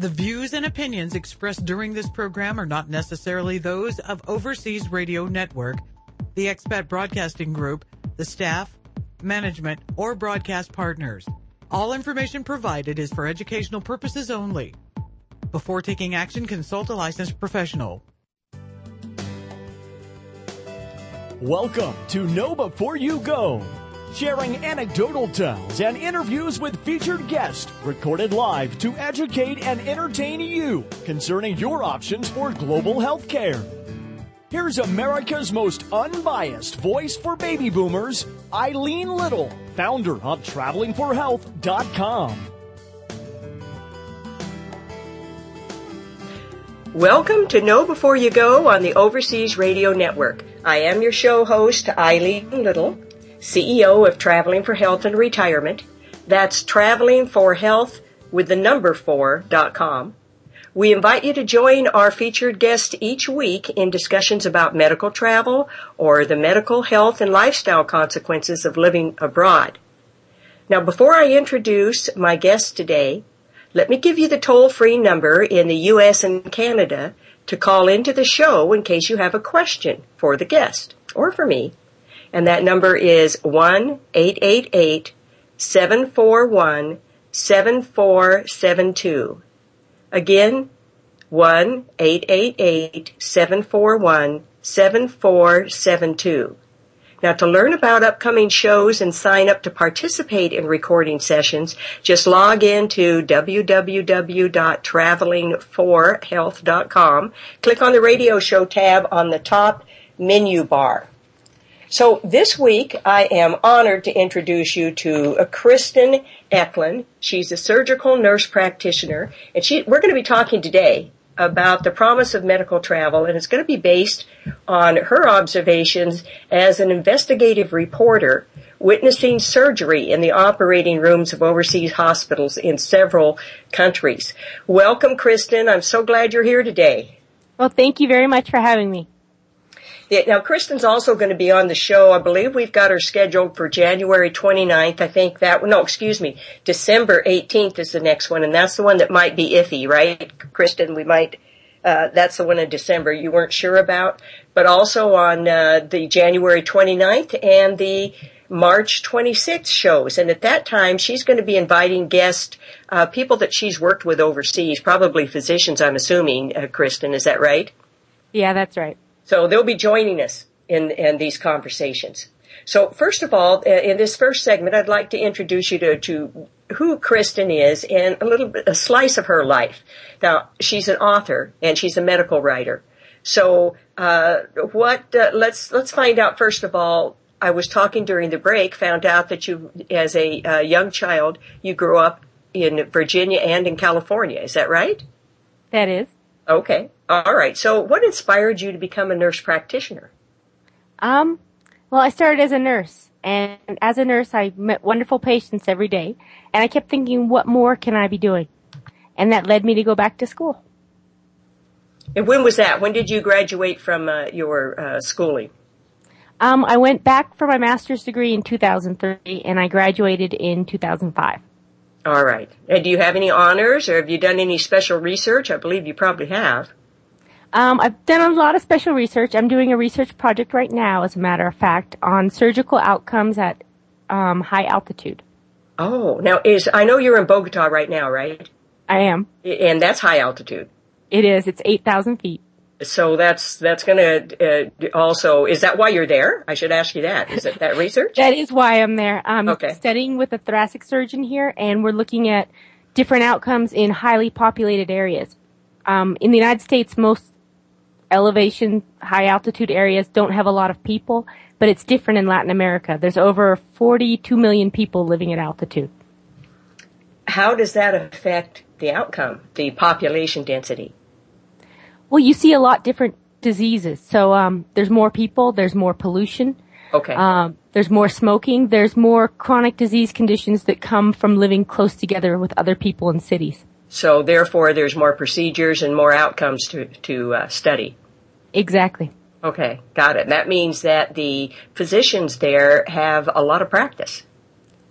The views and opinions expressed during this program are not necessarily those of Overseas Radio Network, the Expat Broadcasting Group, the staff, management, or broadcast partners. All information provided is for educational purposes only. Before taking action, consult a licensed professional. Welcome to Know Before You Go, sharing anecdotal tales and interviews with featured guests recorded live to educate and entertain you concerning your options for global health care. Here's America's most unbiased voice for baby boomers, Ilene Little, founder of travelingforhealth.com. Welcome to Know Before You Go on the Overseas Radio Network. I am your show host, Ilene Little, CEO of Traveling for Health and Retirement. That's traveling for health with the number four dot com. We invite you to join our featured guest each week in discussions about medical travel or the medical health and lifestyle consequences of living abroad. Now, before I introduce my guest today, let me give you the toll-free number in the U.S. and Canada to call into the show in case you have a question for the guest or for me. And that number is 1-888-741-7472. Again, 1-888-741-7472. Now to learn about upcoming shows and sign up to participate in recording sessions, just log in to www.travelingforhealth.com. Click on the radio show tab on the top menu bar. So this week I am honored to introduce you to uh, Kristen Eklund. She's a surgical nurse practitioner and she, we're going to be talking today about the promise of medical travel and it's going to be based on her observations as an investigative reporter witnessing surgery in the operating rooms of overseas hospitals in several countries. Welcome Kristen. I'm so glad you're here today. Well, thank you very much for having me. Now Kristen's also going to be on the show. I believe we've got her scheduled for January 29th. I think that, no, excuse me, December 18th is the next one and that's the one that might be iffy, right? Kristen, we might, uh, that's the one in December you weren't sure about, but also on, uh, the January 29th and the March 26th shows. And at that time, she's going to be inviting guests, uh, people that she's worked with overseas, probably physicians, I'm assuming, uh, Kristen, is that right? Yeah, that's right. So they'll be joining us in, in these conversations. So first of all, in this first segment, I'd like to introduce you to, to who Kristen is and a little bit, a slice of her life. Now, she's an author and she's a medical writer. So, uh, what, uh, let's, let's find out first of all, I was talking during the break, found out that you, as a uh, young child, you grew up in Virginia and in California. Is that right? That is. Okay. All right. So what inspired you to become a nurse practitioner? Um, well, I started as a nurse and as a nurse, I met wonderful patients every day and I kept thinking, what more can I be doing? And that led me to go back to school. And when was that? When did you graduate from uh, your uh, schooling? Um, I went back for my master's degree in 2003 and I graduated in 2005. All right. And do you have any honors or have you done any special research? I believe you probably have. Um, I've done a lot of special research. I'm doing a research project right now, as a matter of fact, on surgical outcomes at um, high altitude. Oh, now is I know you're in Bogota right now, right? I am. And that's high altitude. It is. It's 8,000 feet. So that's that's going to uh, also is that why you're there? I should ask you that. Is it that research? that is why I'm there. I'm okay. studying with a thoracic surgeon here, and we're looking at different outcomes in highly populated areas. Um, in the United States, most elevation, high altitude areas don't have a lot of people, but it's different in Latin America. There's over 42 million people living at altitude. How does that affect the outcome, the population density? Well, you see a lot different diseases. So um, there's more people, there's more pollution. Okay. Um, there's more smoking. There's more chronic disease conditions that come from living close together with other people in cities. So therefore, there's more procedures and more outcomes to to uh, study. Exactly. Okay, got it. That means that the physicians there have a lot of practice.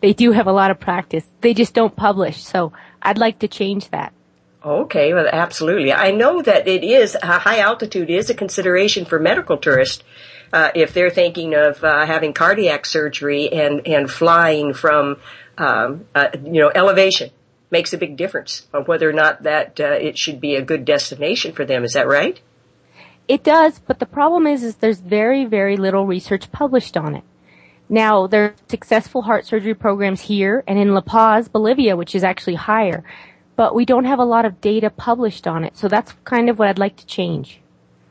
They do have a lot of practice. They just don't publish. So I'd like to change that. Okay, well, absolutely. I know that it is high altitude is a consideration for medical tourists uh, if they're thinking of uh, having cardiac surgery and and flying from um, uh, you know elevation makes a big difference on whether or not that uh, it should be a good destination for them. Is that right? It does, but the problem is, is there's very, very little research published on it. Now, there are successful heart surgery programs here and in La Paz, Bolivia, which is actually higher, but we don't have a lot of data published on it. So that's kind of what I'd like to change.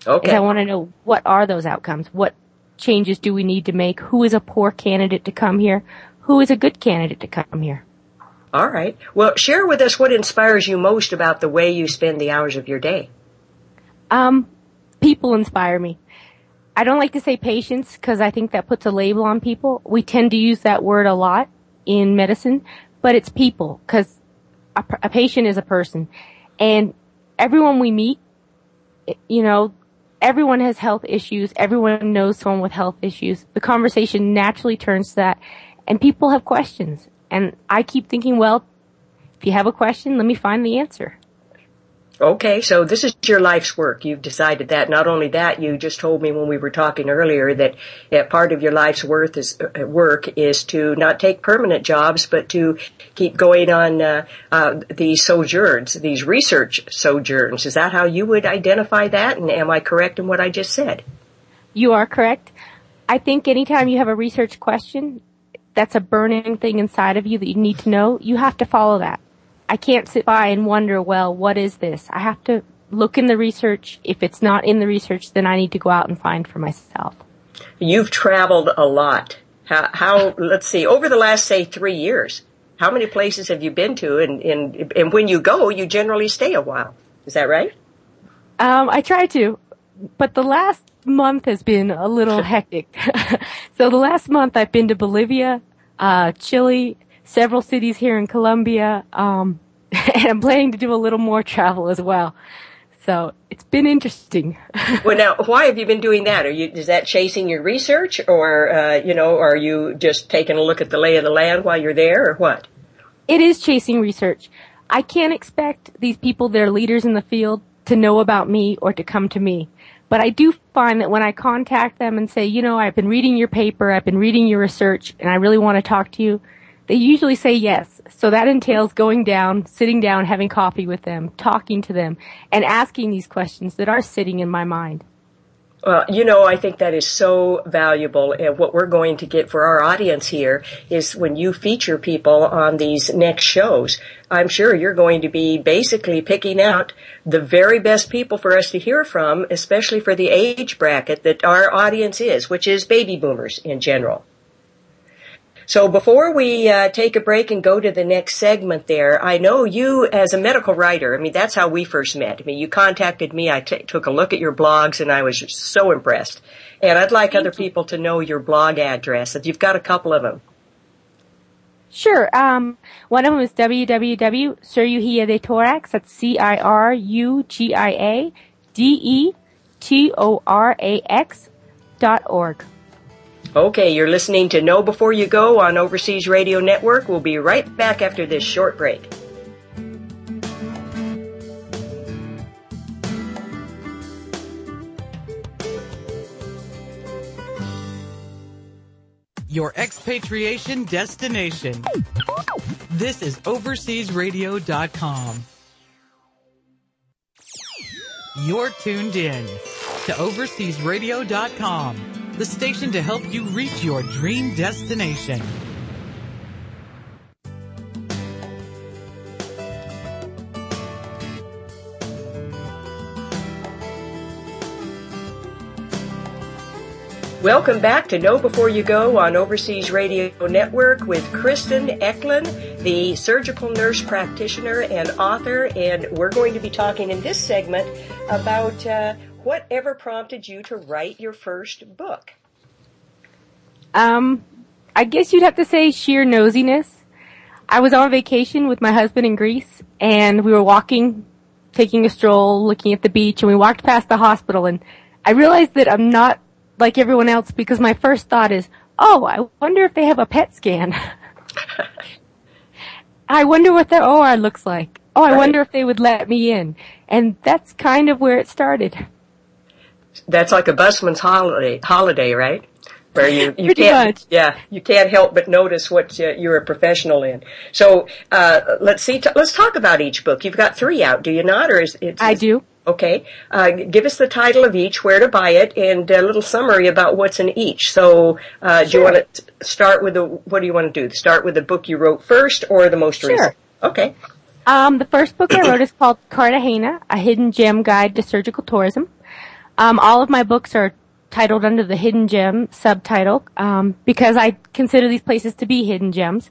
Okay. I want to know what are those outcomes? What changes do we need to make? Who is a poor candidate to come here? Who is a good candidate to come here? All right. Well, share with us what inspires you most about the way you spend the hours of your day. Um, people inspire me. I don't like to say patients because I think that puts a label on people. We tend to use that word a lot in medicine, but it's people because a, a patient is a person and everyone we meet, you know, everyone has health issues. Everyone knows someone with health issues. The conversation naturally turns to that and people have questions and I keep thinking, well, if you have a question, let me find the answer. Okay, so this is your life's work. You've decided that. Not only that, you just told me when we were talking earlier that uh, part of your life's worth is, uh, work is to not take permanent jobs, but to keep going on uh, uh, these sojourns, these research sojourns. Is that how you would identify that? And am I correct in what I just said? You are correct. I think anytime you have a research question, that's a burning thing inside of you that you need to know, you have to follow that. I can't sit by and wonder, well, what is this? I have to look in the research. If it's not in the research, then I need to go out and find for myself. You've traveled a lot. How, how let's see, over the last, say, three years, how many places have you been to? And, and, and when you go, you generally stay a while. Is that right? Um, I try to, but the last month has been a little hectic. so the last month I've been to Bolivia, uh, Chile, several cities here in Colombia, um, and I'm planning to do a little more travel as well. So it's been interesting. well, now, why have you been doing that? Are you is that chasing your research, or uh, you know, are you just taking a look at the lay of the land while you're there, or what? It is chasing research. I can't expect these people that are leaders in the field to know about me or to come to me. But I do find that when I contact them and say, you know, I've been reading your paper, I've been reading your research, and I really want to talk to you, they usually say yes. So that entails going down, sitting down, having coffee with them, talking to them, and asking these questions that are sitting in my mind. Well, you know, I think that is so valuable. And what we're going to get for our audience here is when you feature people on these next shows, I'm sure you're going to be basically picking out the very best people for us to hear from, especially for the age bracket that our audience is, which is baby boomers in general. So before we uh, take a break and go to the next segment there, I know you as a medical writer, I mean, that's how we first met. I mean, you contacted me, I t- took a look at your blogs and I was so impressed. And I'd like Thank other you. people to know your blog address, if you've got a couple of them. Sure. Um, one of them is de Torax. That's C-I-R-U-G-I-A-D-E-T-O-R-A-X dot org. Okay, you're listening to Know Before You Go on Overseas Radio Network. We'll be right back after this short break. Your expatriation destination. This is overseasradio.com. You're tuned in to overseasradio.com the station to help you reach your dream destination. Welcome back to Know Before You Go on Overseas Radio Network with Kristen Eklund, the surgical nurse practitioner and author, and we're going to be talking in this segment about uh, whatever prompted you to write your first book? Um, I guess you'd have to say sheer nosiness. I was on vacation with my husband in Greece and we were walking, taking a stroll, looking at the beach and we walked past the hospital and I realized that I'm not like everyone else because my first thought is, oh, I wonder if they have a PET scan. I wonder what their OR looks like. oh, I right. wonder if they would let me in. And that's kind of where it started. That's like a busman's holiday, holiday, right? Where you, you can't, much. yeah, you can't help but notice what uh, you're a professional in. So, uh, let's see, t- let's talk about each book. You've got three out, do you not? Or is it? I do. Okay. Uh, give us the title of each, where to buy it, and a little summary about what's in each. So, uh, sure. do you want to start with the, what do you want to do? Start with the book you wrote first or the most sure. recent? Okay. Um, the first book I wrote is called Cartagena, A Hidden Gem Guide to Surgical Tourism. Um, all of my books are titled under the Hidden Gem subtitle, um, because I consider these places to be hidden gems.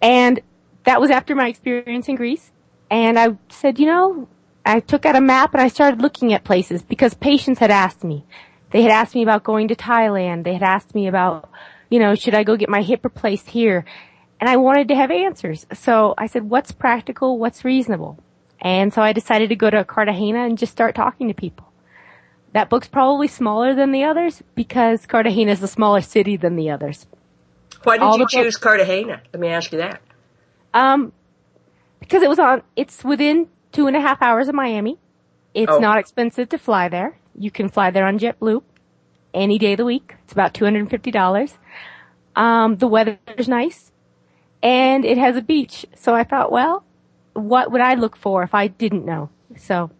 And that was after my experience in Greece. And I said, you know, I took out a map and I started looking at places because patients had asked me. They had asked me about going to Thailand. They had asked me about, you know, should I go get my hip replaced here? and I wanted to have answers. So I said, what's practical? What's reasonable? And so I decided to go to Cartagena and just start talking to people. That book's probably smaller than the others because Cartagena is a smaller city than the others. Why did All you choose books, Cartagena? Let me ask you that. Um, because it was on, it's within two and a half hours of Miami. It's oh. not expensive to fly there. You can fly there on JetBlue any day of the week. It's about $250. Um, the weather's nice and it has a beach. So I thought, well, what would I look for if I didn't know? So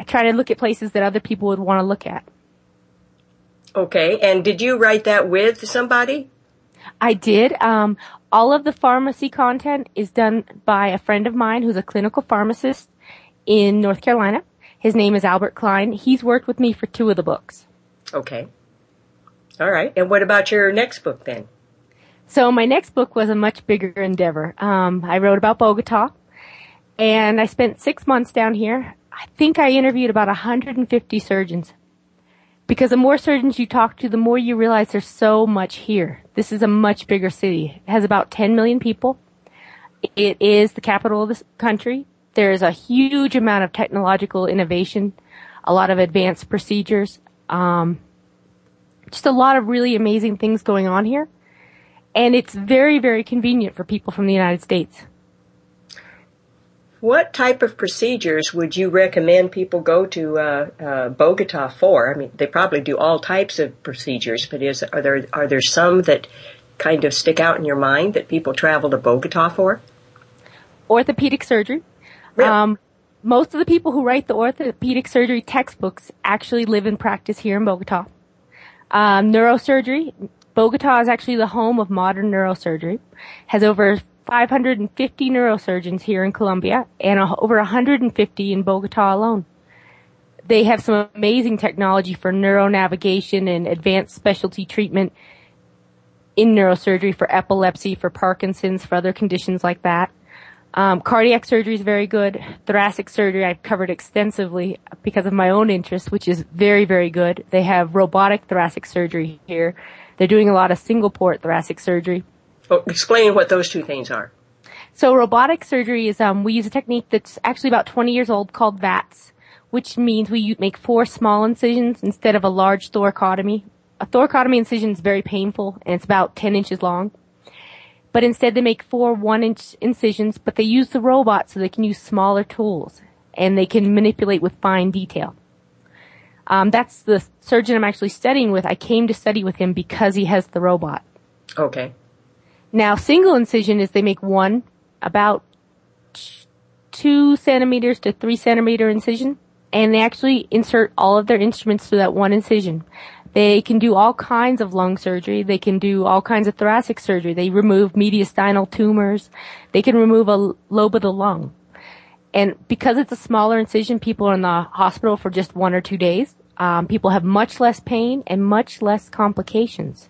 I try to look at places that other people would want to look at. Okay, and did you write that with somebody? I did. Um, all of the pharmacy content is done by a friend of mine who's a clinical pharmacist in North Carolina. His name is Albert Klein. He's worked with me for two of the books. Okay. All right. And what about your next book then? So my next book was a much bigger endeavor. Um, I wrote about Bogota, and I spent six months down here. I think I interviewed about 150 surgeons. Because the more surgeons you talk to, the more you realize there's so much here. This is a much bigger city. It has about 10 million people. It is the capital of the country. There is a huge amount of technological innovation, a lot of advanced procedures, um, just a lot of really amazing things going on here and it's very, very convenient for people from the United States. What type of procedures would you recommend people go to uh, uh, Bogota for? I mean, they probably do all types of procedures, but is are there are there some that kind of stick out in your mind that people travel to Bogota for? Orthopedic surgery. Really? Um, most of the people who write the orthopedic surgery textbooks actually live and practice here in Bogota. Um, neurosurgery, Bogota is actually the home of modern neurosurgery, has over 550 neurosurgeons here in Colombia and over 150 in Bogota alone. They have some amazing technology for neuronavigation and advanced specialty treatment in neurosurgery for epilepsy, for Parkinson's, for other conditions like that. Um, cardiac surgery is very good. Thoracic surgery I've covered extensively because of my own interest, which is very, very good. They have robotic thoracic surgery here they're doing a lot of single port thoracic surgery. Explain what those two things are. So robotic surgery is, um, we use a technique that's actually about 20 years old called VATS, which means we make four small incisions instead of a large thoracotomy. A thoracotomy incision is very painful and it's about 10 inches long. But instead they make four one inch incisions, but they use the robot so they can use smaller tools and they can manipulate with fine detail. Um, that's the surgeon I'm actually studying with. I came to study with him because he has the robot. Okay. Now, single incision is they make one about two centimeters to three centimeter incision, and they actually insert all of their instruments through that one incision. They can do all kinds of lung surgery. They can do all kinds of thoracic surgery. They remove mediastinal tumors. They can remove a lobe of the lung. And because it's a smaller incision, people are in the hospital for just one or two days. Um, people have much less pain and much less complications.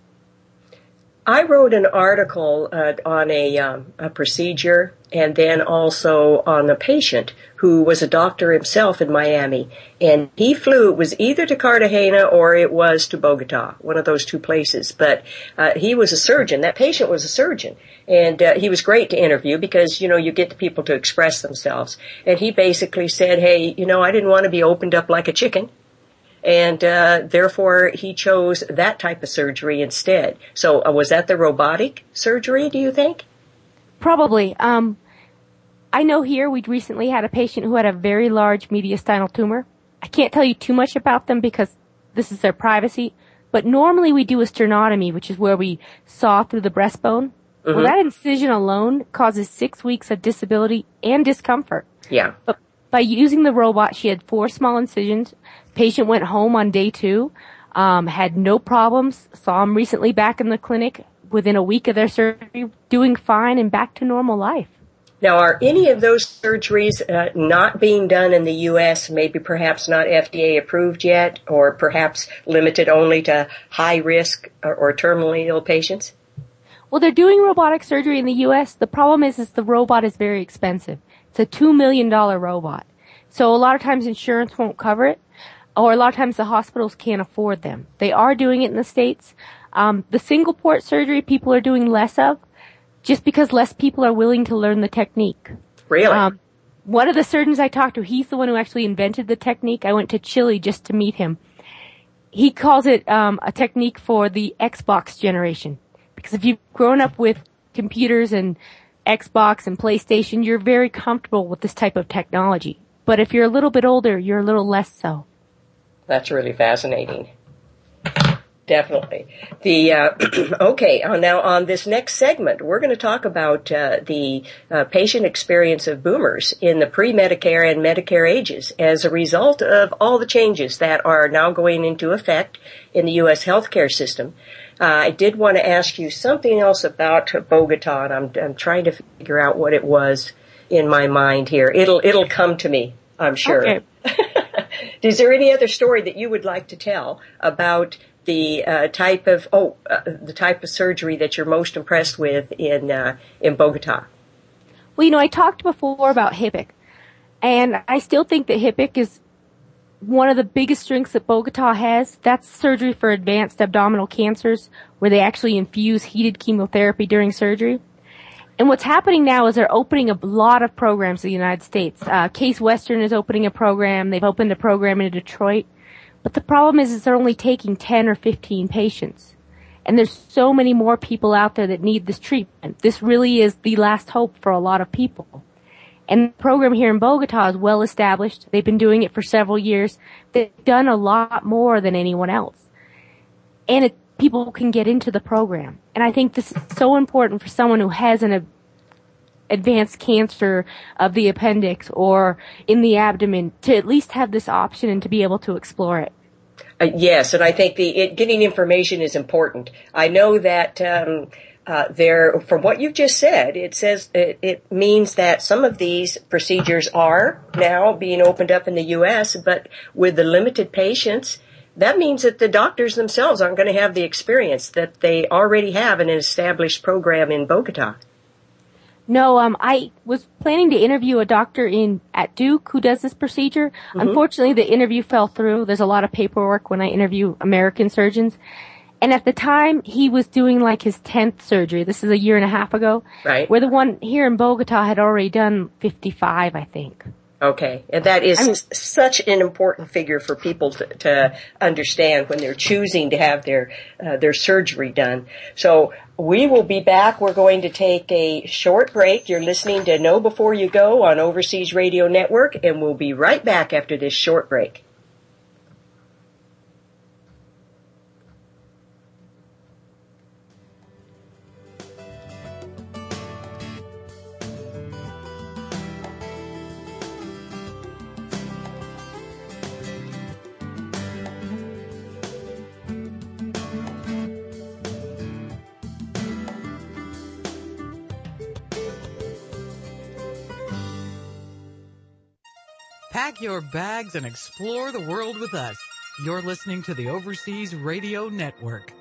I wrote an article uh, on a, um, a procedure and then also on a patient who was a doctor himself in Miami. And he flew, it was either to Cartagena or it was to Bogota, one of those two places. But uh, he was a surgeon. That patient was a surgeon. And uh, he was great to interview because, you know, you get the people to express themselves. And he basically said, hey, you know, I didn't want to be opened up like a chicken and uh, therefore he chose that type of surgery instead. So uh, was that the robotic surgery? Do you think? Probably. Um, I know here we recently had a patient who had a very large mediastinal tumor. I can't tell you too much about them because this is their privacy, but normally we do a sternotomy, which is where we saw through the breastbone. Mm-hmm. Well, that incision alone causes six weeks of disability and discomfort. Yeah. But by using the robot, she had four small incisions. Patient went home on day two, um, had no problems, saw him recently back in the clinic within a week of their surgery, doing fine and back to normal life. Now, are any of those surgeries uh, not being done in the U.S., maybe perhaps not FDA approved yet, or perhaps limited only to high risk or, or terminally ill patients? Well, they're doing robotic surgery in the U.S. The problem is, is the robot is very expensive. It's a $2 million robot. So a lot of times insurance won't cover it, or a lot of times the hospitals can't afford them. They are doing it in the States. Um, the single port surgery people are doing less of, just because less people are willing to learn the technique. Really? Um, one of the surgeons I talked to, he's the one who actually invented the technique. I went to Chile just to meet him. He calls it um, a technique for the Xbox generation. Because if you've grown up with computers and Xbox and PlayStation, you're very comfortable with this type of technology. But if you're a little bit older, you're a little less so. That's really fascinating definitely. The uh, okay uh, now on this next segment, we're going to talk about uh, the uh, patient experience of boomers in the pre-Medicare and Medicare ages as a result of all the changes that are now going into effect in the U.S. healthcare system. Uh, I did want to ask you something else about Bogota, and I'm, I'm trying to figure out what it was in my mind here. It'll it'll come to me, I'm sure. Okay. Is there any other story that you would like to tell about the uh, type of oh uh, the type of surgery that you're most impressed with in uh, in Bogota? Well, you know, I talked before about HIPEC, and I still think that HIPEC is one of the biggest strengths that Bogota has. That's surgery for advanced abdominal cancers, where they actually infuse heated chemotherapy during surgery. And what's happening now is they're opening a lot of programs in the United States. Uh, Case Western is opening a program. They've opened a program in Detroit. But the problem is, is they're only taking 10 or 15 patients. And there's so many more people out there that need this treatment. This really is the last hope for a lot of people. And the program here in Bogota is well established. They've been doing it for several years. They've done a lot more than anyone else. And it, people can get into the program. And I think this is so important for someone who has an advanced cancer of the appendix or in the abdomen to at least have this option and to be able to explore it. Uh, yes, and I think the it, getting information is important. I know that um, uh, there, from what you've just said, it says it, it, means that some of these procedures are now being opened up in the U.S., but with the limited patients, that means that the doctors themselves aren't going to have the experience that they already have in an established program in Bogota. No, um, I was planning to interview a doctor in at Duke who does this procedure. Mm-hmm. Unfortunately, the interview fell through. There's a lot of paperwork when I interview American surgeons. And at the time, he was doing like his 10th surgery. This is a year and a half ago. Right. Where the one here in Bogota had already done 55, I think. Okay, and that is I such an important figure for people to, to, understand when they're choosing to have their uh, their surgery done. So we will be back. We're going to take a short break. You're listening to Know Before You Go on Overseas Radio Network, and we'll be right back after this short break. Pack your bags and explore the world with us. You're listening to the Overseas Radio Network.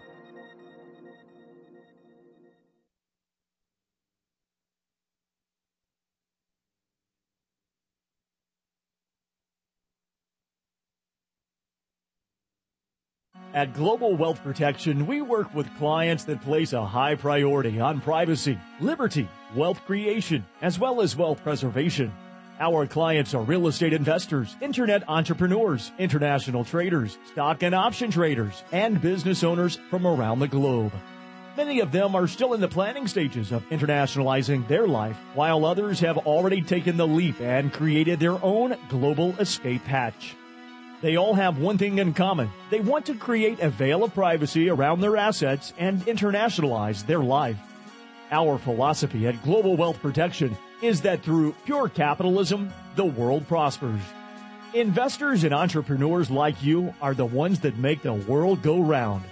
At Global Wealth Protection, we work with clients that place a high priority on privacy, liberty, wealth creation, as well as wealth preservation. Our clients are real estate investors, internet entrepreneurs, international traders, stock and option traders, and business owners from around the globe. Many of them are still in the planning stages of internationalizing their life, while others have already taken the leap and created their own global escape hatch. They all have one thing in common. They want to create a veil of privacy around their assets and internationalize their life. Our philosophy at Global Wealth Protection is that through pure capitalism, the world prospers. Investors and entrepreneurs like you are the ones that make the world go round.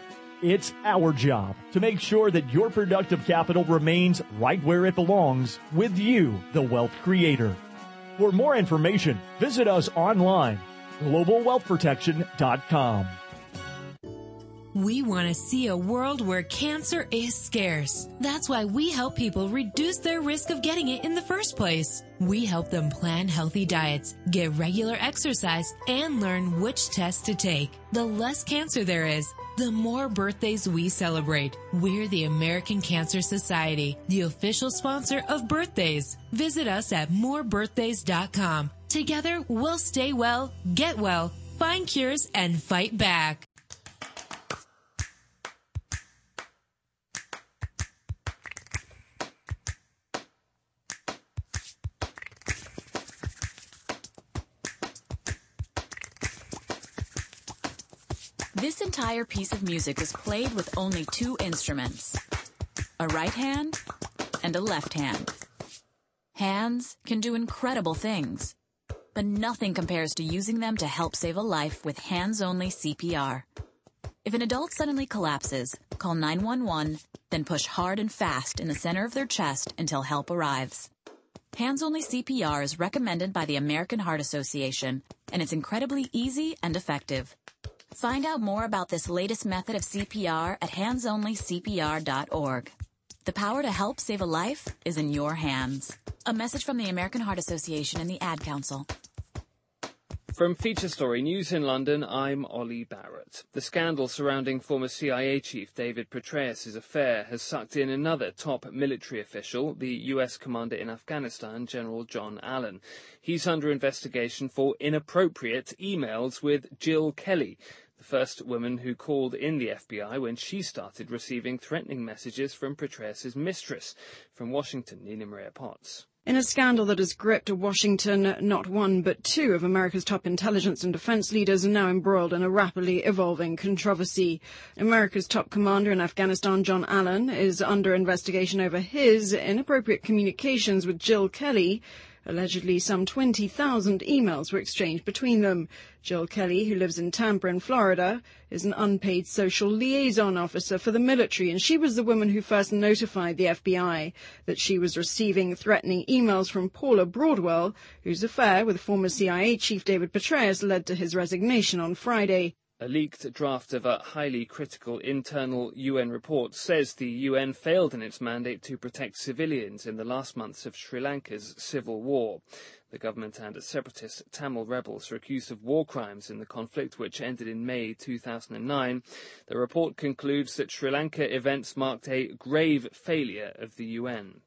It's our job to make sure that your productive capital remains right where it belongs with you, the wealth creator. For more information, visit us online, globalwealthprotection.com. We want to see a world where cancer is scarce. That's why we help people reduce their risk of getting it in the first place. We help them plan healthy diets, get regular exercise, and learn which tests to take. The less cancer there is, the more birthdays we celebrate. We're the American Cancer Society, the official sponsor of birthdays. Visit us at morebirthdays.com. Together, we'll stay well, get well, find cures, and fight back. This entire piece of music is played with only two instruments, a right hand and a left hand. Hands can do incredible things, but nothing compares to using them to help save a life with hands-only CPR. If an adult suddenly collapses, call 911, then push hard and fast in the center of their chest until help arrives. Hands-only CPR is recommended by the American Heart Association, and it's incredibly easy and effective. Find out more about this latest method of CPR at handsonlycpr.org. The power to help save a life is in your hands. A message from the American Heart Association and the Ad Council. From Feature Story News in London, I'm Ollie Barrett. The scandal surrounding former CIA chief David Petraeus' affair has sucked in another top military official, the US commander in Afghanistan, General John Allen. He's under investigation for inappropriate emails with Jill Kelley, the first woman who called in the FBI when she started receiving threatening messages from Petraeus' mistress. From Washington, Nina Maria Potts. In a scandal that has gripped Washington, not one but two of America's top intelligence and defense leaders are now embroiled in a rapidly evolving controversy. America's top commander in Afghanistan, John Allen, is under investigation over his inappropriate communications with Jill Kelley, Allegedly, some 20,000 emails were exchanged between them. Jill Kelley, who lives in Tampa in Florida, is an unpaid social liaison officer for the military, and she was the woman who first notified the FBI that she was receiving threatening emails from Paula Broadwell, whose affair with former CIA chief David Petraeus led to his resignation on Friday. A leaked draft of a highly critical internal UN report says the UN failed in its mandate to protect civilians in the last months of Sri Lanka's civil war. The government and separatist Tamil rebels are accused of war crimes in the conflict, which ended in May 2009. The report concludes that Sri Lanka events marked a grave failure of the UN.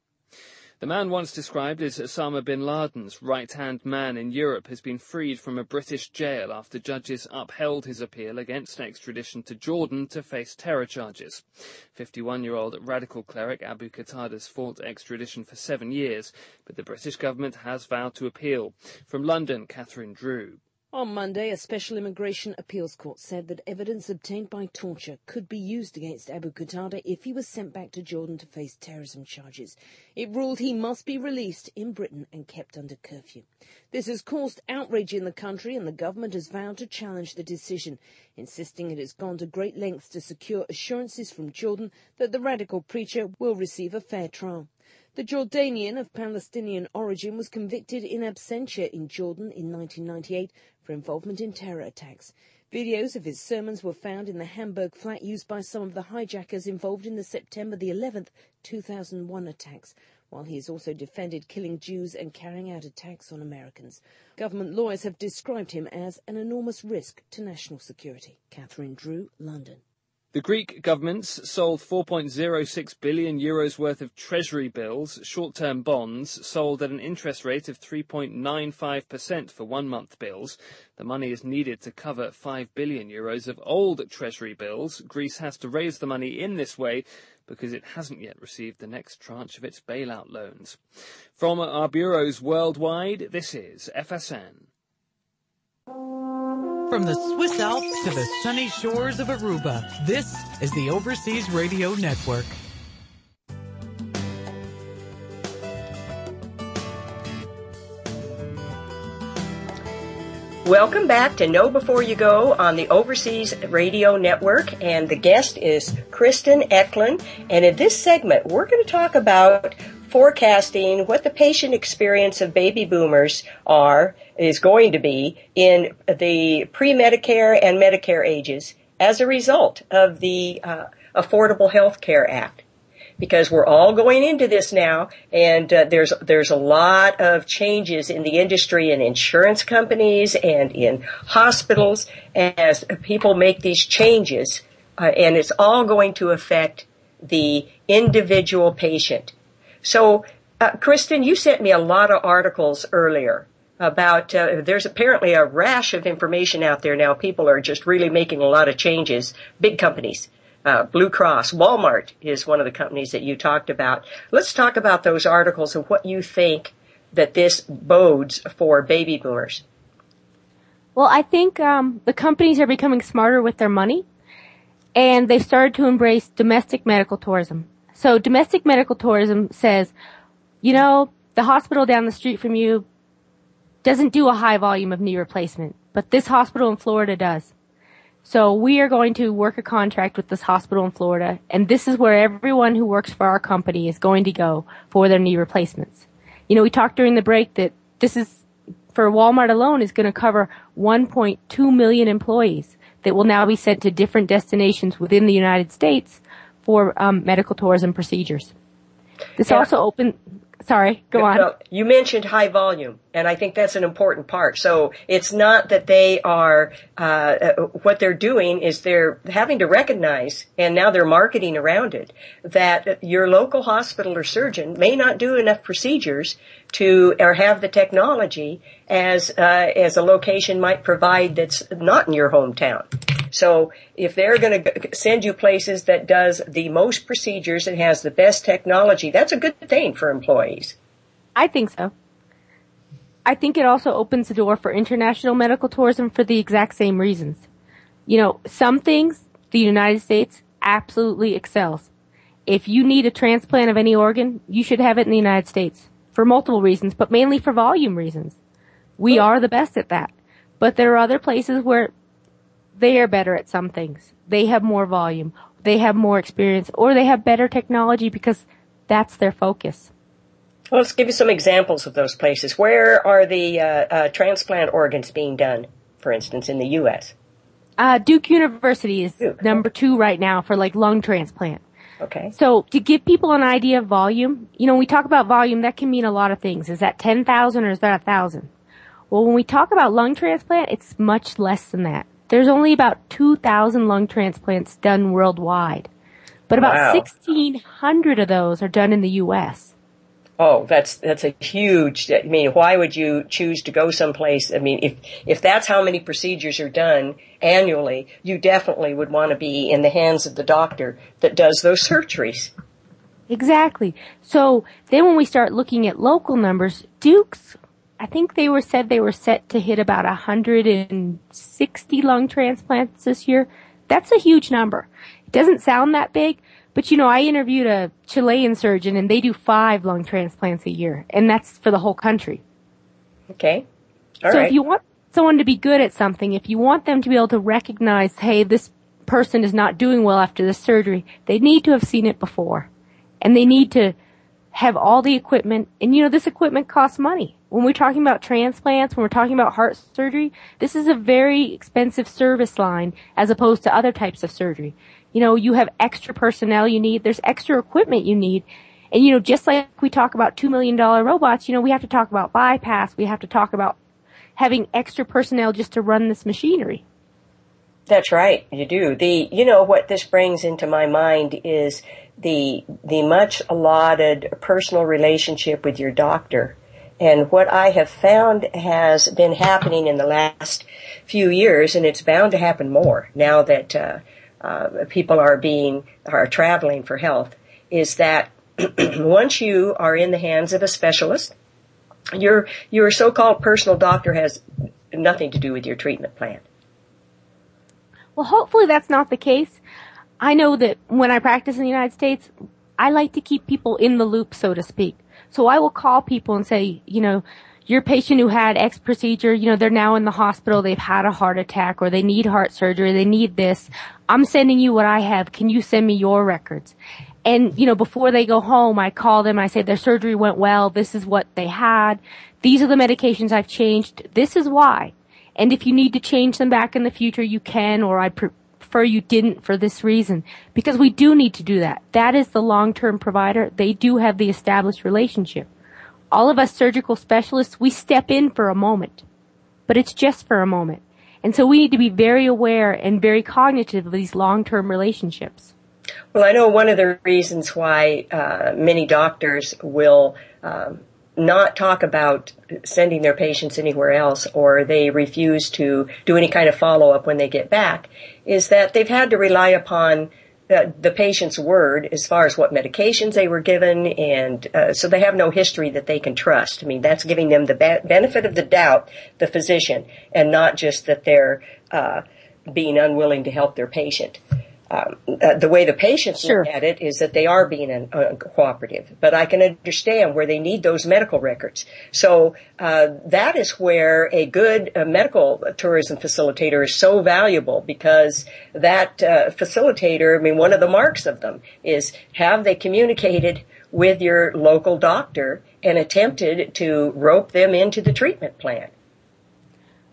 The man once described as Osama bin Laden's right-hand man in Europe has been freed from a British jail after judges upheld his appeal against extradition to Jordan to face terror charges. 51-year-old radical cleric Abu Qatada's fought extradition for seven years, but the British government has vowed to appeal. From London, Catherine Drew. On Monday, a special immigration appeals court said that evidence obtained by torture could be used against Abu Qatada if he was sent back to Jordan to face terrorism charges. It ruled he must be released in Britain and kept under curfew. This has caused outrage in the country and the government has vowed to challenge the decision, insisting it has gone to great lengths to secure assurances from Jordan that the radical preacher will receive a fair trial. The Jordanian of Palestinian origin was convicted in absentia in Jordan in 1998 for involvement in terror attacks. Videos of his sermons were found in the Hamburg flat used by some of the hijackers involved in the September the 11th, 2001 attacks, while he has also defended killing Jews and carrying out attacks on Americans. Government lawyers have described him as an enormous risk to national security. Catherine Drew, London. The Greek government sold 4.06 billion euros worth of treasury bills, short-term bonds, sold at an interest rate of 3.95% for one-month bills. The money is needed to cover 5 billion euros of old treasury bills. Greece has to raise the money in this way because it hasn't yet received the next tranche of its bailout loans. From our bureaus worldwide, this is FSN. From the Swiss Alps to the sunny shores of Aruba, this is the Overseas Radio Network. Welcome back to Know Before You Go on the Overseas Radio Network, and the guest is Kristen Eklund. And in this segment, we're going to talk about forecasting what the patient experience of baby boomers are is going to be in the pre-Medicare and Medicare ages as a result of the uh, Affordable Health Care Act. Because we're all going into this now, and uh, there's there's a lot of changes in the industry and insurance companies and in hospitals as people make these changes, uh, and it's all going to affect the individual patient. So, uh, Kristen, you sent me a lot of articles earlier about uh, there's apparently a rash of information out there now. People are just really making a lot of changes. Big companies. Uh, Blue Cross, Walmart is one of the companies that you talked about. Let's talk about those articles and what you think that this bodes for baby boomers. Well, I think um, the companies are becoming smarter with their money, and they've started to embrace domestic medical tourism. So domestic medical tourism says, you know, the hospital down the street from you doesn't do a high volume of knee replacement, but this hospital in Florida does. So we are going to work a contract with this hospital in Florida, and this is where everyone who works for our company is going to go for their knee replacements. You know, we talked during the break that this is, for Walmart alone, is going to cover 1.2 million employees that will now be sent to different destinations within the United States for um, medical tourism procedures. This yeah. also open, Sorry, go on. No, you mentioned high volume, and I think that's an important part. So it's not that they are, uh, uh, what they're doing is they're having to recognize, and now they're marketing around it, that your local hospital or surgeon may not do enough procedures to, or have the technology as, uh, as a location might provide that's not in your hometown. So if they're going to send you places that does the most procedures and has the best technology, that's a good thing for employees. I think so. I think it also opens the door for international medical tourism for the exact same reasons. You know, some things the United States absolutely excels. If you need a transplant of any organ, you should have it in the United States for multiple reasons, but mainly for volume reasons. We are the best at that. But there are other places where they are better at some things. They have more volume. They have more experience or they have better technology because that's their focus. Well, let's give you some examples of those places. Where are the uh, uh, transplant organs being done, for instance, in the U.S.? Uh, Duke University is Duke. number two right now for like lung transplant. Okay. So to give people an idea of volume, you know, when we talk about volume, that can mean a lot of things. Is that 10,000 or is that 1,000? Well, when we talk about lung transplant, it's much less than that. There's only about 2,000 lung transplants done worldwide, but about wow. 1,600 of those are done in the U.S. Oh, that's that's a huge. I mean, why would you choose to go someplace? I mean, if if that's how many procedures are done annually, you definitely would want to be in the hands of the doctor that does those surgeries. Exactly. So then when we start looking at local numbers, Duke's I think they were said they were set to hit about 160 lung transplants this year. That's a huge number. It doesn't sound that big, but you know, I interviewed a Chilean surgeon and they do five lung transplants a year, and that's for the whole country. Okay. All so right. if you want someone to be good at something, if you want them to be able to recognize, hey, this person is not doing well after the surgery, they need to have seen it before. And they need to have all the equipment, and you know, this equipment costs money. When we're talking about transplants, when we're talking about heart surgery, this is a very expensive service line as opposed to other types of surgery. You know, you have extra personnel you need, there's extra equipment you need, and you know, just like we talk about two million dollar robots, you know, we have to talk about bypass, we have to talk about having extra personnel just to run this machinery. That's right, you do. The you know what this brings into my mind is the the much allotted personal relationship with your doctor. And what I have found has been happening in the last few years, and it's bound to happen more now that uh, uh, people are being are traveling for health, is that once you are in the hands of a specialist, your your so-called personal doctor has nothing to do with your treatment plan. Well, hopefully that's not the case. I know that when I practice in the United States, I like to keep people in the loop, so to speak. So I will call people and say, you know, your patient who had X procedure, you know, they're now in the hospital, they've had a heart attack or they need heart surgery, they need this. I'm sending you what I have. Can you send me your records? And, you know, before they go home, I call them, I say their surgery went well, this is what they had, these are the medications I've changed, this is why. And if you need to change them back in the future, you can, or I prefer you didn't for this reason. Because we do need to do that. That is the long-term provider. They do have the established relationship. All of us surgical specialists, we step in for a moment. But it's just for a moment. And so we need to be very aware and very cognitive of these long-term relationships. Well, I know one of the reasons why uh, many doctors will um, not talk about sending their patients anywhere else or they refuse to do any kind of follow up when they get back is that they've had to rely upon the, the patient's word as far as what medications they were given and uh, so they have no history that they can trust. I mean, that's giving them the be- benefit of the doubt, the physician, and not just that they're uh, being unwilling to help their patient uh, the way the patients sure. look at it is that they are being uh, cooperative, but I can understand where they need those medical records. So uh, that is where a good uh, medical tourism facilitator is so valuable because that uh, facilitator, I mean, one of the marks of them is have they communicated with your local doctor and attempted to rope them into the treatment plan.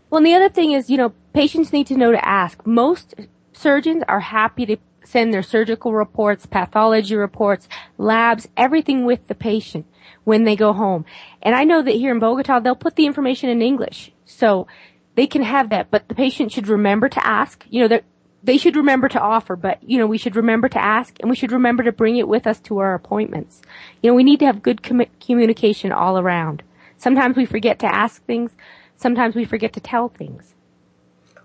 Well, and the other thing is, you know, patients need to know to ask. Most surgeons are happy to send their surgical reports, pathology reports, labs, everything with the patient when they go home. And I know that here in Bogota, they'll put the information in English. So they can have that, but the patient should remember to ask. You know, they should remember to offer, but you know, we should remember to ask and we should remember to bring it with us to our appointments. You know, we need to have good com- communication all around. Sometimes we forget to ask things. Sometimes we forget to tell things.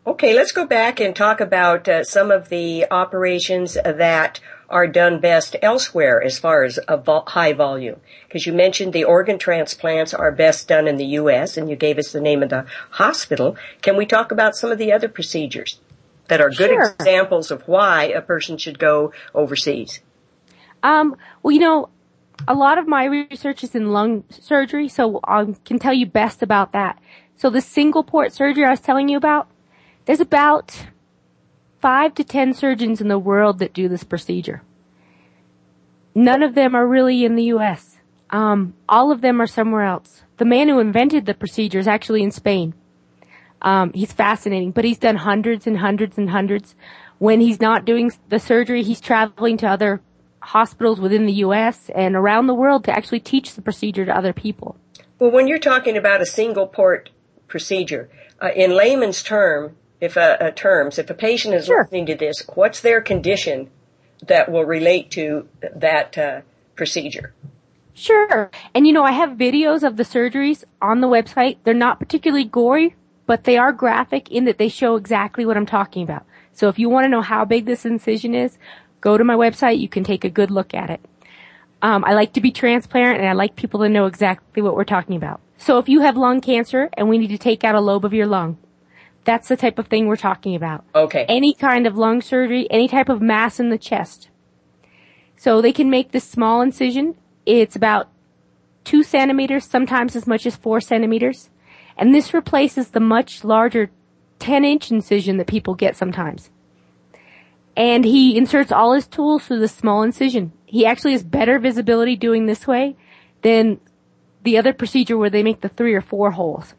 Okay, let's go back and talk about uh, some of the operations that are done best elsewhere as far as a vo- high volume. Because you mentioned the organ transplants are best done in the U.S. and you gave us the name of the hospital. Can we talk about some of the other procedures that are good sure. examples of why a person should go overseas? Um, well, you know, a lot of my research is in lung surgery, so I can tell you best about that. So the single port surgery I was telling you about, there's about five to ten surgeons in the world that do this procedure. None of them are really in the U.S. Um, all of them are somewhere else. The man who invented the procedure is actually in Spain. Um, he's fascinating, but he's done hundreds and hundreds and hundreds. When he's not doing the surgery, he's traveling to other hospitals within the U.S. and around the world to actually teach the procedure to other people. Well, when you're talking about a single port procedure, uh, in layman's term, if a, terms, if a patient is sure. listening to this, what's their condition that will relate to that uh, procedure? Sure. And you know, I have videos of the surgeries on the website. They're not particularly gory, but they are graphic in that they show exactly what I'm talking about. So if you want to know how big this incision is, go to my website. You can take a good look at it. Um, I like to be transparent and I like people to know exactly what we're talking about. So if you have lung cancer and we need to take out a lobe of your lung, that's the type of thing we're talking about. Okay. Any kind of lung surgery, any type of mass in the chest. So they can make this small incision. It's about two centimeters, sometimes as much as four centimeters. And this replaces the much larger 10 inch incision that people get sometimes. And he inserts all his tools through the small incision. He actually has better visibility doing this way than the other procedure where they make the three or four holes.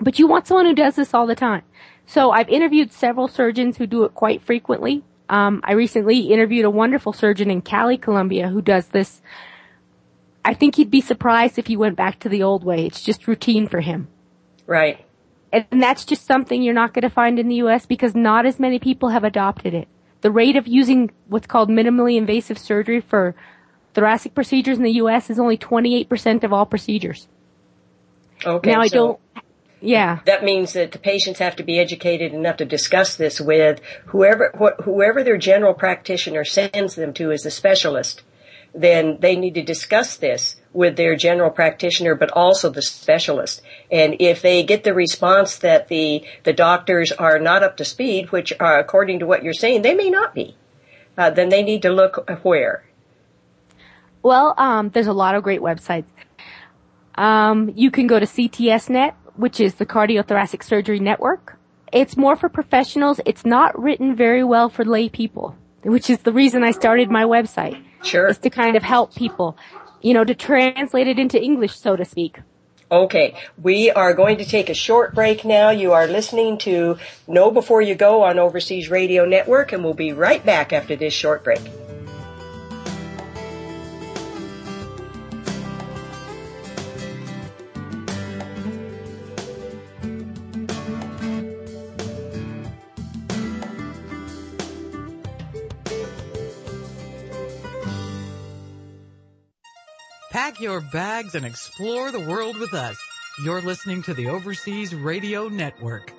But you want someone who does this all the time. So I've interviewed several surgeons who do it quite frequently. Um, I recently interviewed a wonderful surgeon in Cali, Colombia, who does this. I think he'd be surprised if he went back to the old way. It's just routine for him. Right. And that's just something you're not going to find in the U.S. because not as many people have adopted it. The rate of using what's called minimally invasive surgery for thoracic procedures in the U.S. is only 28% of all procedures. Okay. Now I so don't, yeah. That means that the patients have to be educated enough to discuss this with whoever wh- whoever their general practitioner sends them to as a specialist. Then they need to discuss this with their general practitioner, but also the specialist. And if they get the response that the the doctors are not up to speed, which are, according to what you're saying, they may not be, uh, then they need to look where. Well, um, there's a lot of great websites. Um, you can go to CTSNet, which is the Cardiothoracic Surgery Network. It's more for professionals. It's not written very well for lay people, which is the reason I started my website. Sure. Is to kind of help people, you know, to translate it into English, so to speak. Okay, we are going to take a short break now. You are listening to Know Before You Go on Overseas Radio Network, and we'll be right back after this short break. Pack your bags and explore the world with us. You're listening to the Overseas Radio Network.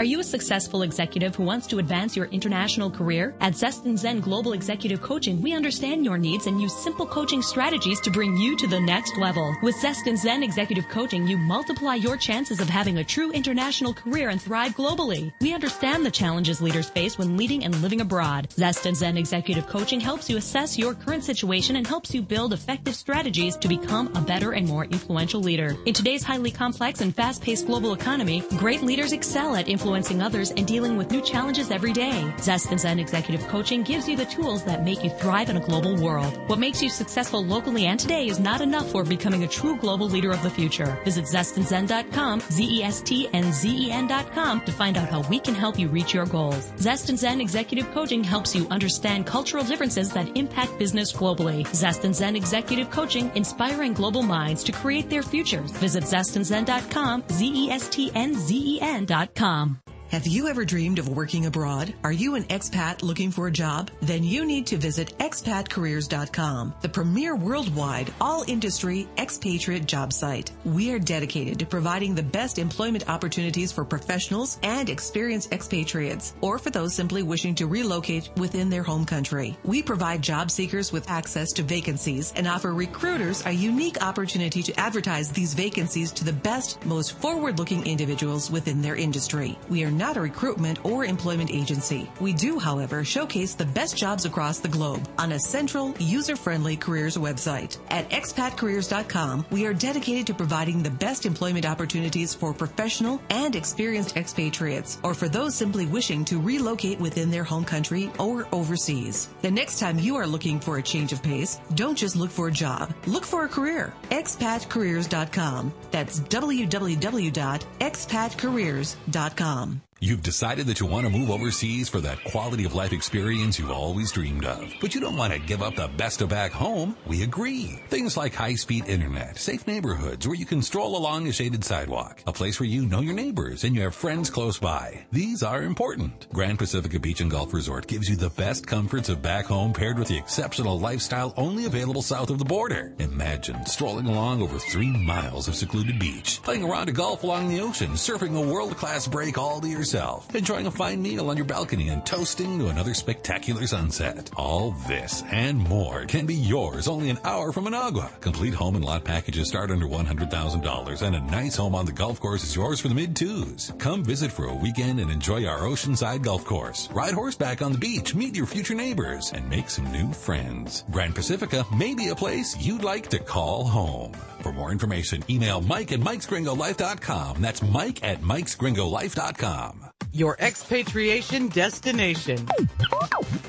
Are you a successful executive who wants to advance your international career? At Zest and Zen Global Executive Coaching, we understand your needs and use simple coaching strategies to bring you to the next level. With Zest and Zen Executive Coaching, you multiply your chances of having a true international career and thrive globally. We understand the challenges leaders face when leading and living abroad. Zest and Zen Executive Coaching helps you assess your current situation and helps you build effective strategies to become a better and more influential leader. In today's highly complex and fast-paced global economy, great leaders excel at influencing others and dealing with new challenges every day. Zest and Zen Executive Coaching gives you the tools that make you thrive in a global world. What makes you successful locally and today is not enough for becoming a true global leader of the future. Visit zestandzen.com, Z-E-S-T-N-Z-E-N.com to find out how we can help you reach your goals. Zest and Zen Executive Coaching helps you understand cultural differences that impact business globally. Zest and Zen Executive Coaching, inspiring global minds to create their futures. Visit zestandzen.com, Z-E-S-T-N-Z-E-N.com. Have you ever dreamed of working abroad? Are you an expat looking for a job? Then you need to visit expatcareers.com, the premier worldwide all-industry expatriate job site. We are dedicated to providing the best employment opportunities for professionals and experienced expatriates, or for those simply wishing to relocate within their home country. We provide job seekers with access to vacancies and offer recruiters a unique opportunity to advertise these vacancies to the best, most forward-looking individuals within their industry. We are not a recruitment or employment agency. We do, however, showcase the best jobs across the globe on a central, user-friendly careers website. At expatcareers.com, we are dedicated to providing the best employment opportunities for professional and experienced expatriates, or for those simply wishing to relocate within their home country or overseas. The next time you are looking for a change of pace, don't just look for a job. Look for a career. expatcareers.com. That's www.expatcareers.com. You've decided that you want to move overseas for that quality of life experience you've always dreamed of. But you don't want to give up the best of back home. We agree. Things like high-speed internet, safe neighborhoods where you can stroll along a shaded sidewalk, a place where you know your neighbors and you have friends close by. These are important. Grand Pacifica Beach and Golf Resort gives you the best comforts of back home paired with the exceptional lifestyle only available south of the border. Imagine strolling along over three miles of secluded beach, playing around a golf along the ocean, surfing a world-class break all to yourself yourself, enjoying a fine meal on your balcony and toasting to another spectacular sunset. All this and more can be yours only an hour from Managua. Complete home and lot packages start under $100,000 and a nice home on the golf course is yours for the mid twos. Come visit for a weekend and enjoy our oceanside golf course. Ride horseback on the beach, meet your future neighbors, and make some new friends. Grand Pacifica may be a place you'd like to call home. For more information, email Mike at Mike'sGringoLife.com. That's Mike at Mike'sGringoLife.com. Your expatriation destination.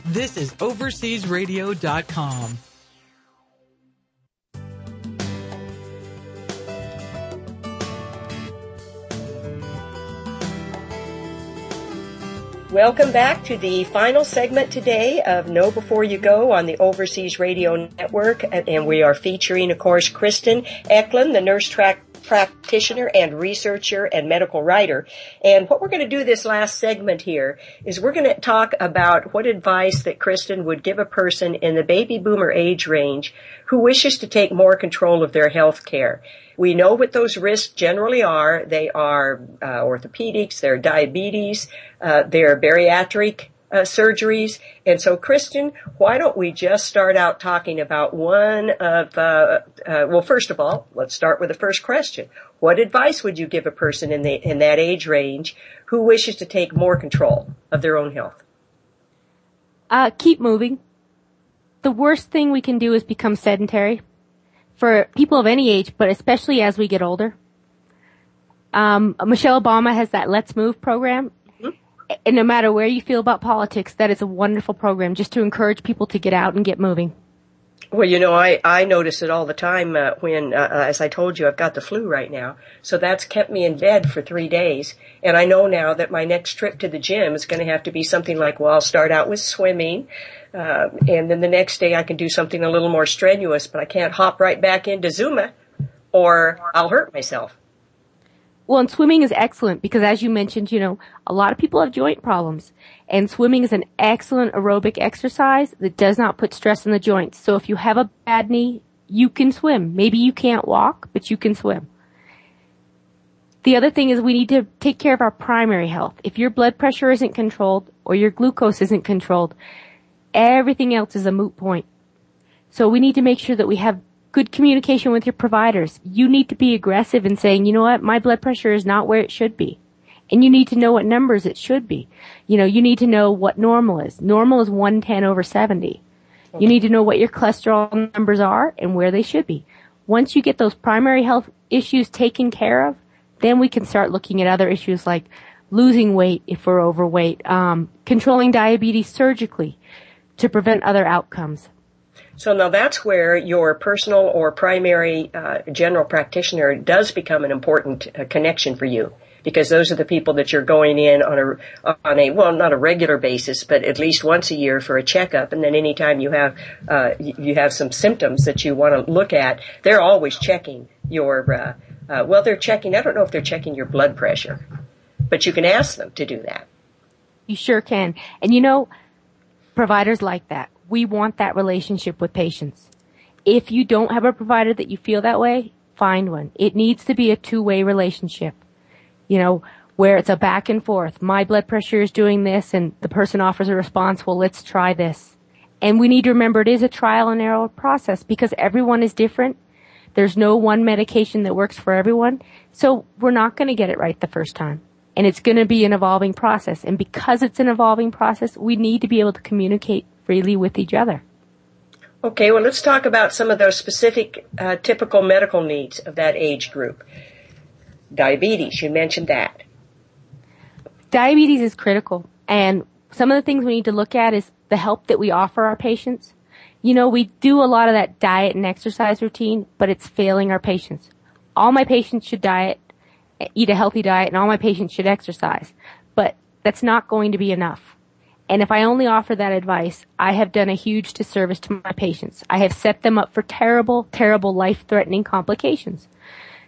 This is OverseasRadio.com. Welcome back to the final segment today of Know Before You Go on the Overseas Radio Network. And we are featuring, of course, Kristen Eklund, the nurse track practitioner and researcher and medical writer. And what we're going to do this last segment here is we're going to talk about what advice that Kristen would give a person in the baby boomer age range who wishes to take more control of their health care. We know what those risks generally are. They are uh, orthopedics, they're diabetes, uh, they're bariatric uh, surgeries. And so, Kristen, why don't we just start out talking about one of, uh, uh, well, first of all, let's start with the first question. What advice would you give a person in the, in that age range who wishes to take more control of their own health? Uh, keep moving. The worst thing we can do is become sedentary for people of any age, but especially as we get older. Um, Michelle Obama has that Let's Move program, and no matter where you feel about politics, that is a wonderful program just to encourage people to get out and get moving. Well, you know, I, I notice it all the time uh, when, uh, uh, as I told you, I've got the flu right now. So that's kept me in bed for three days. And I know now that my next trip to the gym is going to have to be something like, well, I'll start out with swimming. Uh, and then the next day I can do something a little more strenuous, but I can't hop right back into Zumba or I'll hurt myself. Well, and swimming is excellent because as you mentioned, you know, a lot of people have joint problems and swimming is an excellent aerobic exercise that does not put stress on the joints. So if you have a bad knee, you can swim. Maybe you can't walk, but you can swim. The other thing is we need to take care of our primary health. If your blood pressure isn't controlled or your glucose isn't controlled, everything else is a moot point. So we need to make sure that we have good communication with your providers. You need to be aggressive in saying, you know what, my blood pressure is not where it should be. And you need to know what numbers it should be. You know, you need to know what normal is. Normal is 110 over 70. Okay. You need to know what your cholesterol numbers are and where they should be. Once you get those primary health issues taken care of, then we can start looking at other issues like losing weight if we're overweight, um, controlling diabetes surgically to prevent other outcomes. So now that's where your personal or primary uh, general practitioner does become an important uh, connection for you because those are the people that you're going in on a on a well not a regular basis but at least once a year for a checkup. And then anytime you have uh, you have some symptoms that you want to look at they're always checking your uh, uh, well they're checking I don't know if they're checking your blood pressure but you can ask them to do that. You sure can. And you know providers like that we want that relationship with patients. If you don't have a provider that you feel that way, find one. It needs to be a two-way relationship. You know, where it's a back and forth. My blood pressure is doing this and the person offers a response, well, let's try this. And we need to remember it is a trial and error process because everyone is different. There's no one medication that works for everyone. So we're not going to get it right the first time. And it's going to be an evolving process. And because it's an evolving process, we need to be able to communicate freely with each other. Okay, well, let's talk about some of those specific uh, typical medical needs of that age group. Diabetes, you mentioned that. Diabetes is critical, and some of the things we need to look at is the help that we offer our patients. You know, we do a lot of that diet and exercise routine, but it's failing our patients. All my patients should diet, eat a healthy diet, and all my patients should exercise. But that's not going to be enough. And if I only offer that advice, I have done a huge disservice to my patients. I have set them up for terrible, terrible life-threatening complications.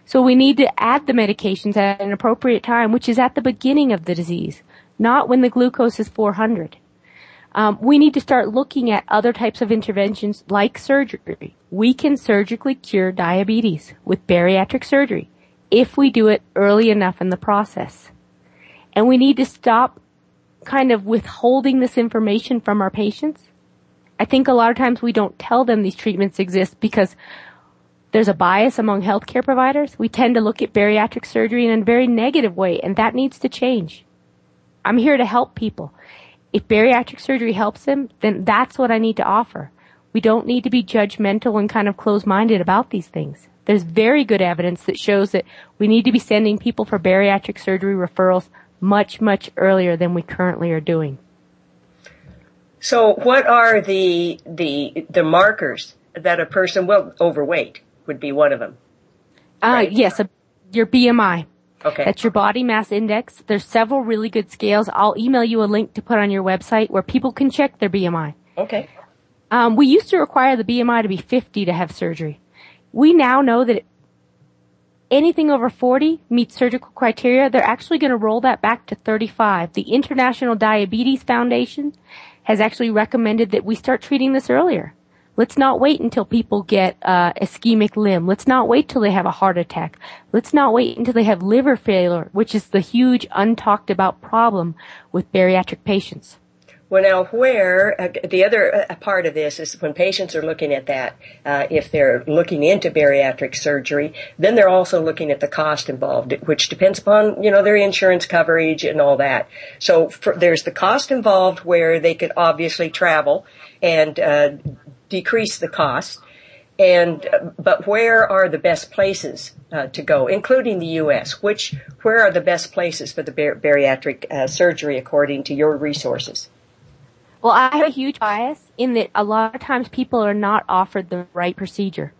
So we need to add the medications at an appropriate time, which is at the beginning of the disease, not when the glucose is 400. Um, we need to start looking at other types of interventions like surgery. We can surgically cure diabetes with bariatric surgery if we do it early enough in the process. And we need to stop kind of withholding this information from our patients. I think a lot of times we don't tell them these treatments exist because there's a bias among healthcare providers. We tend to look at bariatric surgery in a very negative way and that needs to change. I'm here to help people. If bariatric surgery helps them, then that's what I need to offer. We don't need to be judgmental and kind of close-minded about these things. There's very good evidence that shows that we need to be sending people for bariatric surgery referrals much, much earlier than we currently are doing. So what are the, the, the markers that a person, well, overweight would be one of them? Uh, yes, a, your BMI. Okay. That's your body mass index. There's several really good scales. I'll email you a link to put on your website where people can check their BMI. Okay. Um, we used to require the BMI to be 50 to have surgery. We now know that anything over 40 meets surgical criteria, they're actually going to roll that back to 35. The International Diabetes Foundation has actually recommended that we start treating this earlier. Let's not wait until people get uh, ischemic limb. Let's not wait till they have a heart attack. Let's not wait until they have liver failure, which is the huge untalked about problem with bariatric patients. Well, now, where uh, the other uh, part of this is when patients are looking at that, uh, if they're looking into bariatric surgery, then they're also looking at the cost involved, which depends upon you know their insurance coverage and all that. So for, there's the cost involved where they could obviously travel and uh, decrease the cost. And but where are the best places uh, to go, including the U.S.? Which where are the best places for the bar- bariatric uh, surgery according to your resources? Well, I have a huge bias in that a lot of times people are not offered the right procedure.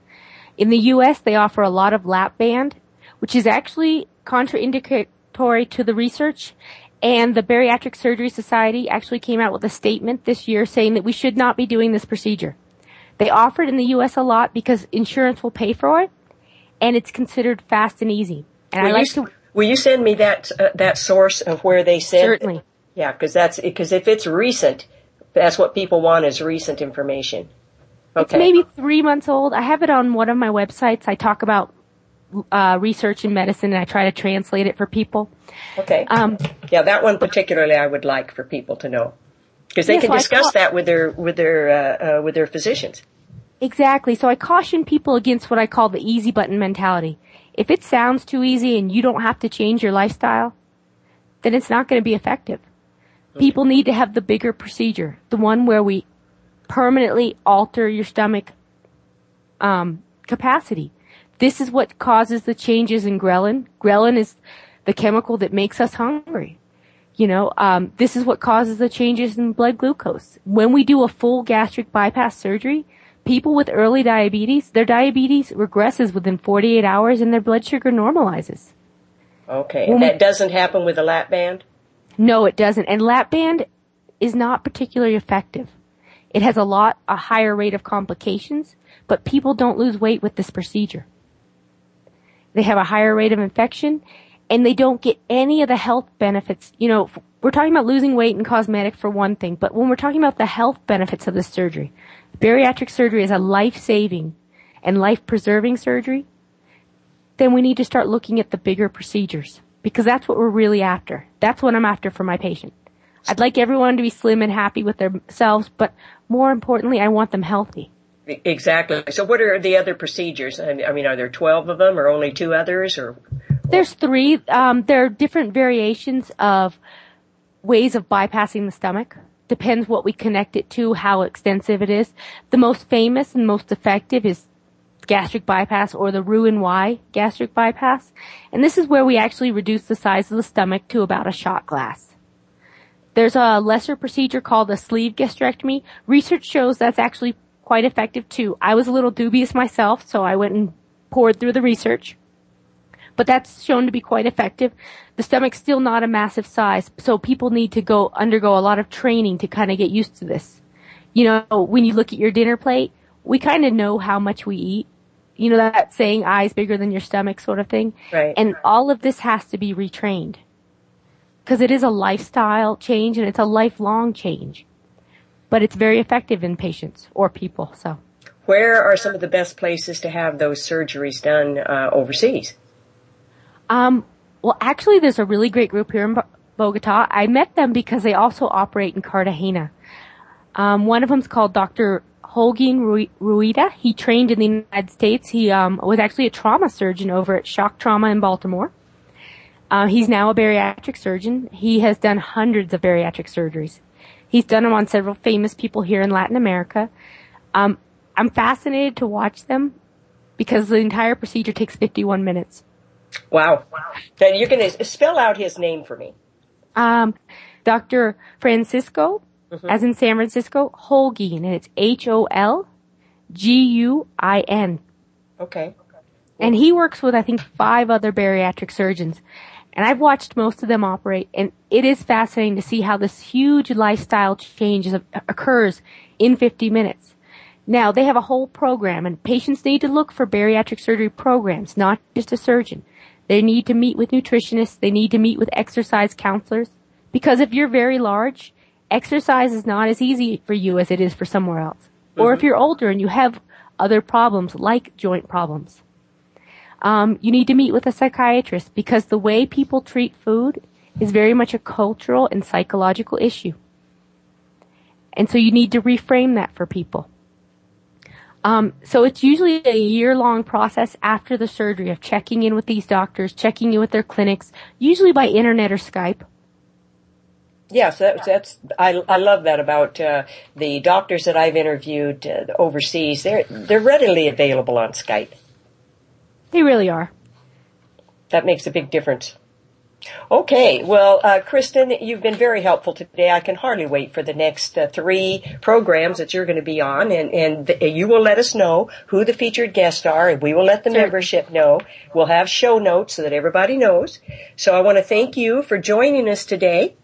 In the U.S., they offer a lot of lap band, which is actually contraindicatory to the research. And the Bariatric Surgery Society actually came out with a statement this year saying that we should not be doing this procedure. They offer it in the U.S. a lot because insurance will pay for it, and it's considered fast and easy. And will I like you, to. Will you send me that uh, that source of where they said? Certainly. Yeah, because that's because if it's recent, that's what people want is recent information. Okay. It's maybe three months old. I have it on one of my websites. I talk about uh, research in medicine and I try to translate it for people. Okay. Um, yeah, that one particularly I would like for people to know because they yeah, can so discuss that with their with their uh, uh, with their physicians. Exactly. So I caution people against what I call the easy button mentality. If it sounds too easy and you don't have to change your lifestyle, then it's not going to be effective. People need to have the bigger procedure, the one where we permanently alter your stomach um, capacity. This is what causes the changes in ghrelin. Ghrelin is the chemical that makes us hungry. You know, um, this is what causes the changes in blood glucose. When we do a full gastric bypass surgery, people with early diabetes, their diabetes regresses within 48 hours and their blood sugar normalizes. Okay, and that doesn't happen with a lap band? No, it doesn't. And lap band is not particularly effective. It has a lot, a higher rate of complications, but people don't lose weight with this procedure. They have a higher rate of infection and they don't get any of the health benefits. You know, we're talking about losing weight and cosmetic for one thing, but when we're talking about the health benefits of this surgery, bariatric surgery is a life-saving and life-preserving surgery, then we need to start looking at the bigger procedures because that's what we're really after. That's what I'm after for my patient. I'd like everyone to be slim and happy with themselves, but more importantly, I want them healthy. Exactly. So what are the other procedures? I mean, are there 12 of them or only two others or? There's three. Um, there are different variations of ways of bypassing the stomach. Depends what we connect it to, how extensive it is. The most famous and most effective is gastric bypass or the Roux-en-Y gastric bypass. And this is where we actually reduce the size of the stomach to about a shot glass. There's a lesser procedure called a sleeve gastrectomy. Research shows that's actually quite effective too. I was a little dubious myself, so I went and poured through the research. But that's shown to be quite effective. The stomach's still not a massive size, so people need to go undergo a lot of training to kind of get used to this. You know, when you look at your dinner plate, we kind of know how much we eat you know that saying eyes bigger than your stomach sort of thing. Right. And all of this has to be retrained. Because it is a lifestyle change and it's a lifelong change. But it's very effective in patients or people so. Where are some of the best places to have those surgeries done uh, overseas? Um well actually there's a really great group here in bogota. I met them because they also operate in cartagena. Um, one of them's called dr Holguin Ruida. He trained in the United States. He um, was actually a trauma surgeon over at Shock Trauma in Baltimore. Uh, he's now a bariatric surgeon. He has done hundreds of bariatric surgeries. He's done them on several famous people here in Latin America. Um, I'm fascinated to watch them because the entire procedure takes 51 minutes. Wow. Then you can spell out his name for me. Um, Dr. Francisco mm-hmm. as in San Francisco, Holguin, and it's H-O-L-G-U-I-N. Okay. And he works with, I think, five other bariatric surgeons. And I've watched most of them operate, and it is fascinating to see how this huge lifestyle change occurs in 50 minutes. Now, they have a whole program and patients need to look for bariatric surgery programs, not just a surgeon. They need to meet with nutritionists. They need to meet with exercise counselors. Because if you're very large, exercise is not as easy for you as it is for somewhere else. Mm-hmm. Or if you're older and you have other problems like joint problems. Um, you need to meet with a psychiatrist because the way people treat food is very much a cultural and psychological issue. And so you need to reframe that for people. Um, so it's usually a year long process after the surgery of checking in with these doctors, checking in with their clinics, usually by internet or Skype. Yes, that's, that's I, I love that about uh, the doctors that I've interviewed uh, overseas. They're they're readily available on Skype. They really are. That makes a big difference. Okay, well, uh, Kristen, you've been very helpful today. I can hardly wait for the next uh, three programs that you're going to be on, and and you will let us know who the featured guests are, and we will let the sure. membership know. We'll have show notes so that everybody knows. So I want to thank you for joining us today.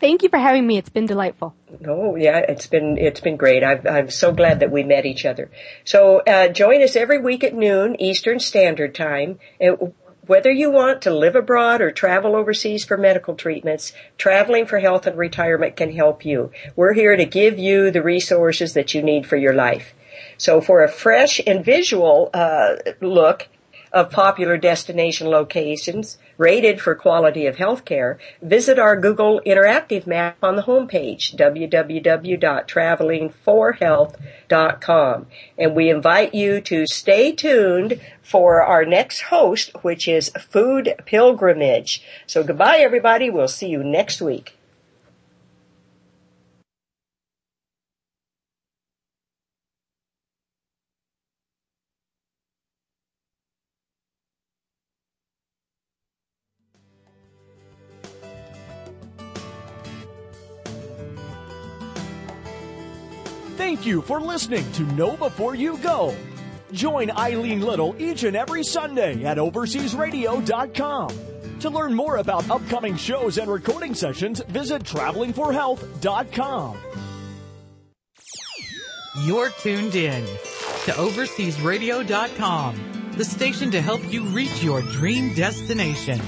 Thank you for having me. It's been delightful. Oh yeah, it's been it's been great. i am I'm so glad that we met each other. So uh, join us every week at noon Eastern Standard Time. And whether you want to live abroad or travel overseas for medical treatments, Traveling for Health and Retirement can help you. We're here to give you the resources that you need for your life. So for a fresh and visual uh, look of popular destination locations rated for quality of healthcare, visit our Google Interactive Map on the homepage, www.travelingforhealth.com. And we invite you to stay tuned for our next host, which is Food Pilgrimage. So goodbye everybody. We'll see you next week. Thank you for listening to Know Before You Go. Join Ilene Little each and every Sunday at OverseasRadio.com. To learn more about upcoming shows and recording sessions, visit TravelingForHealth.com. You're tuned in to OverseasRadio.com, the station to help you reach your dream destination.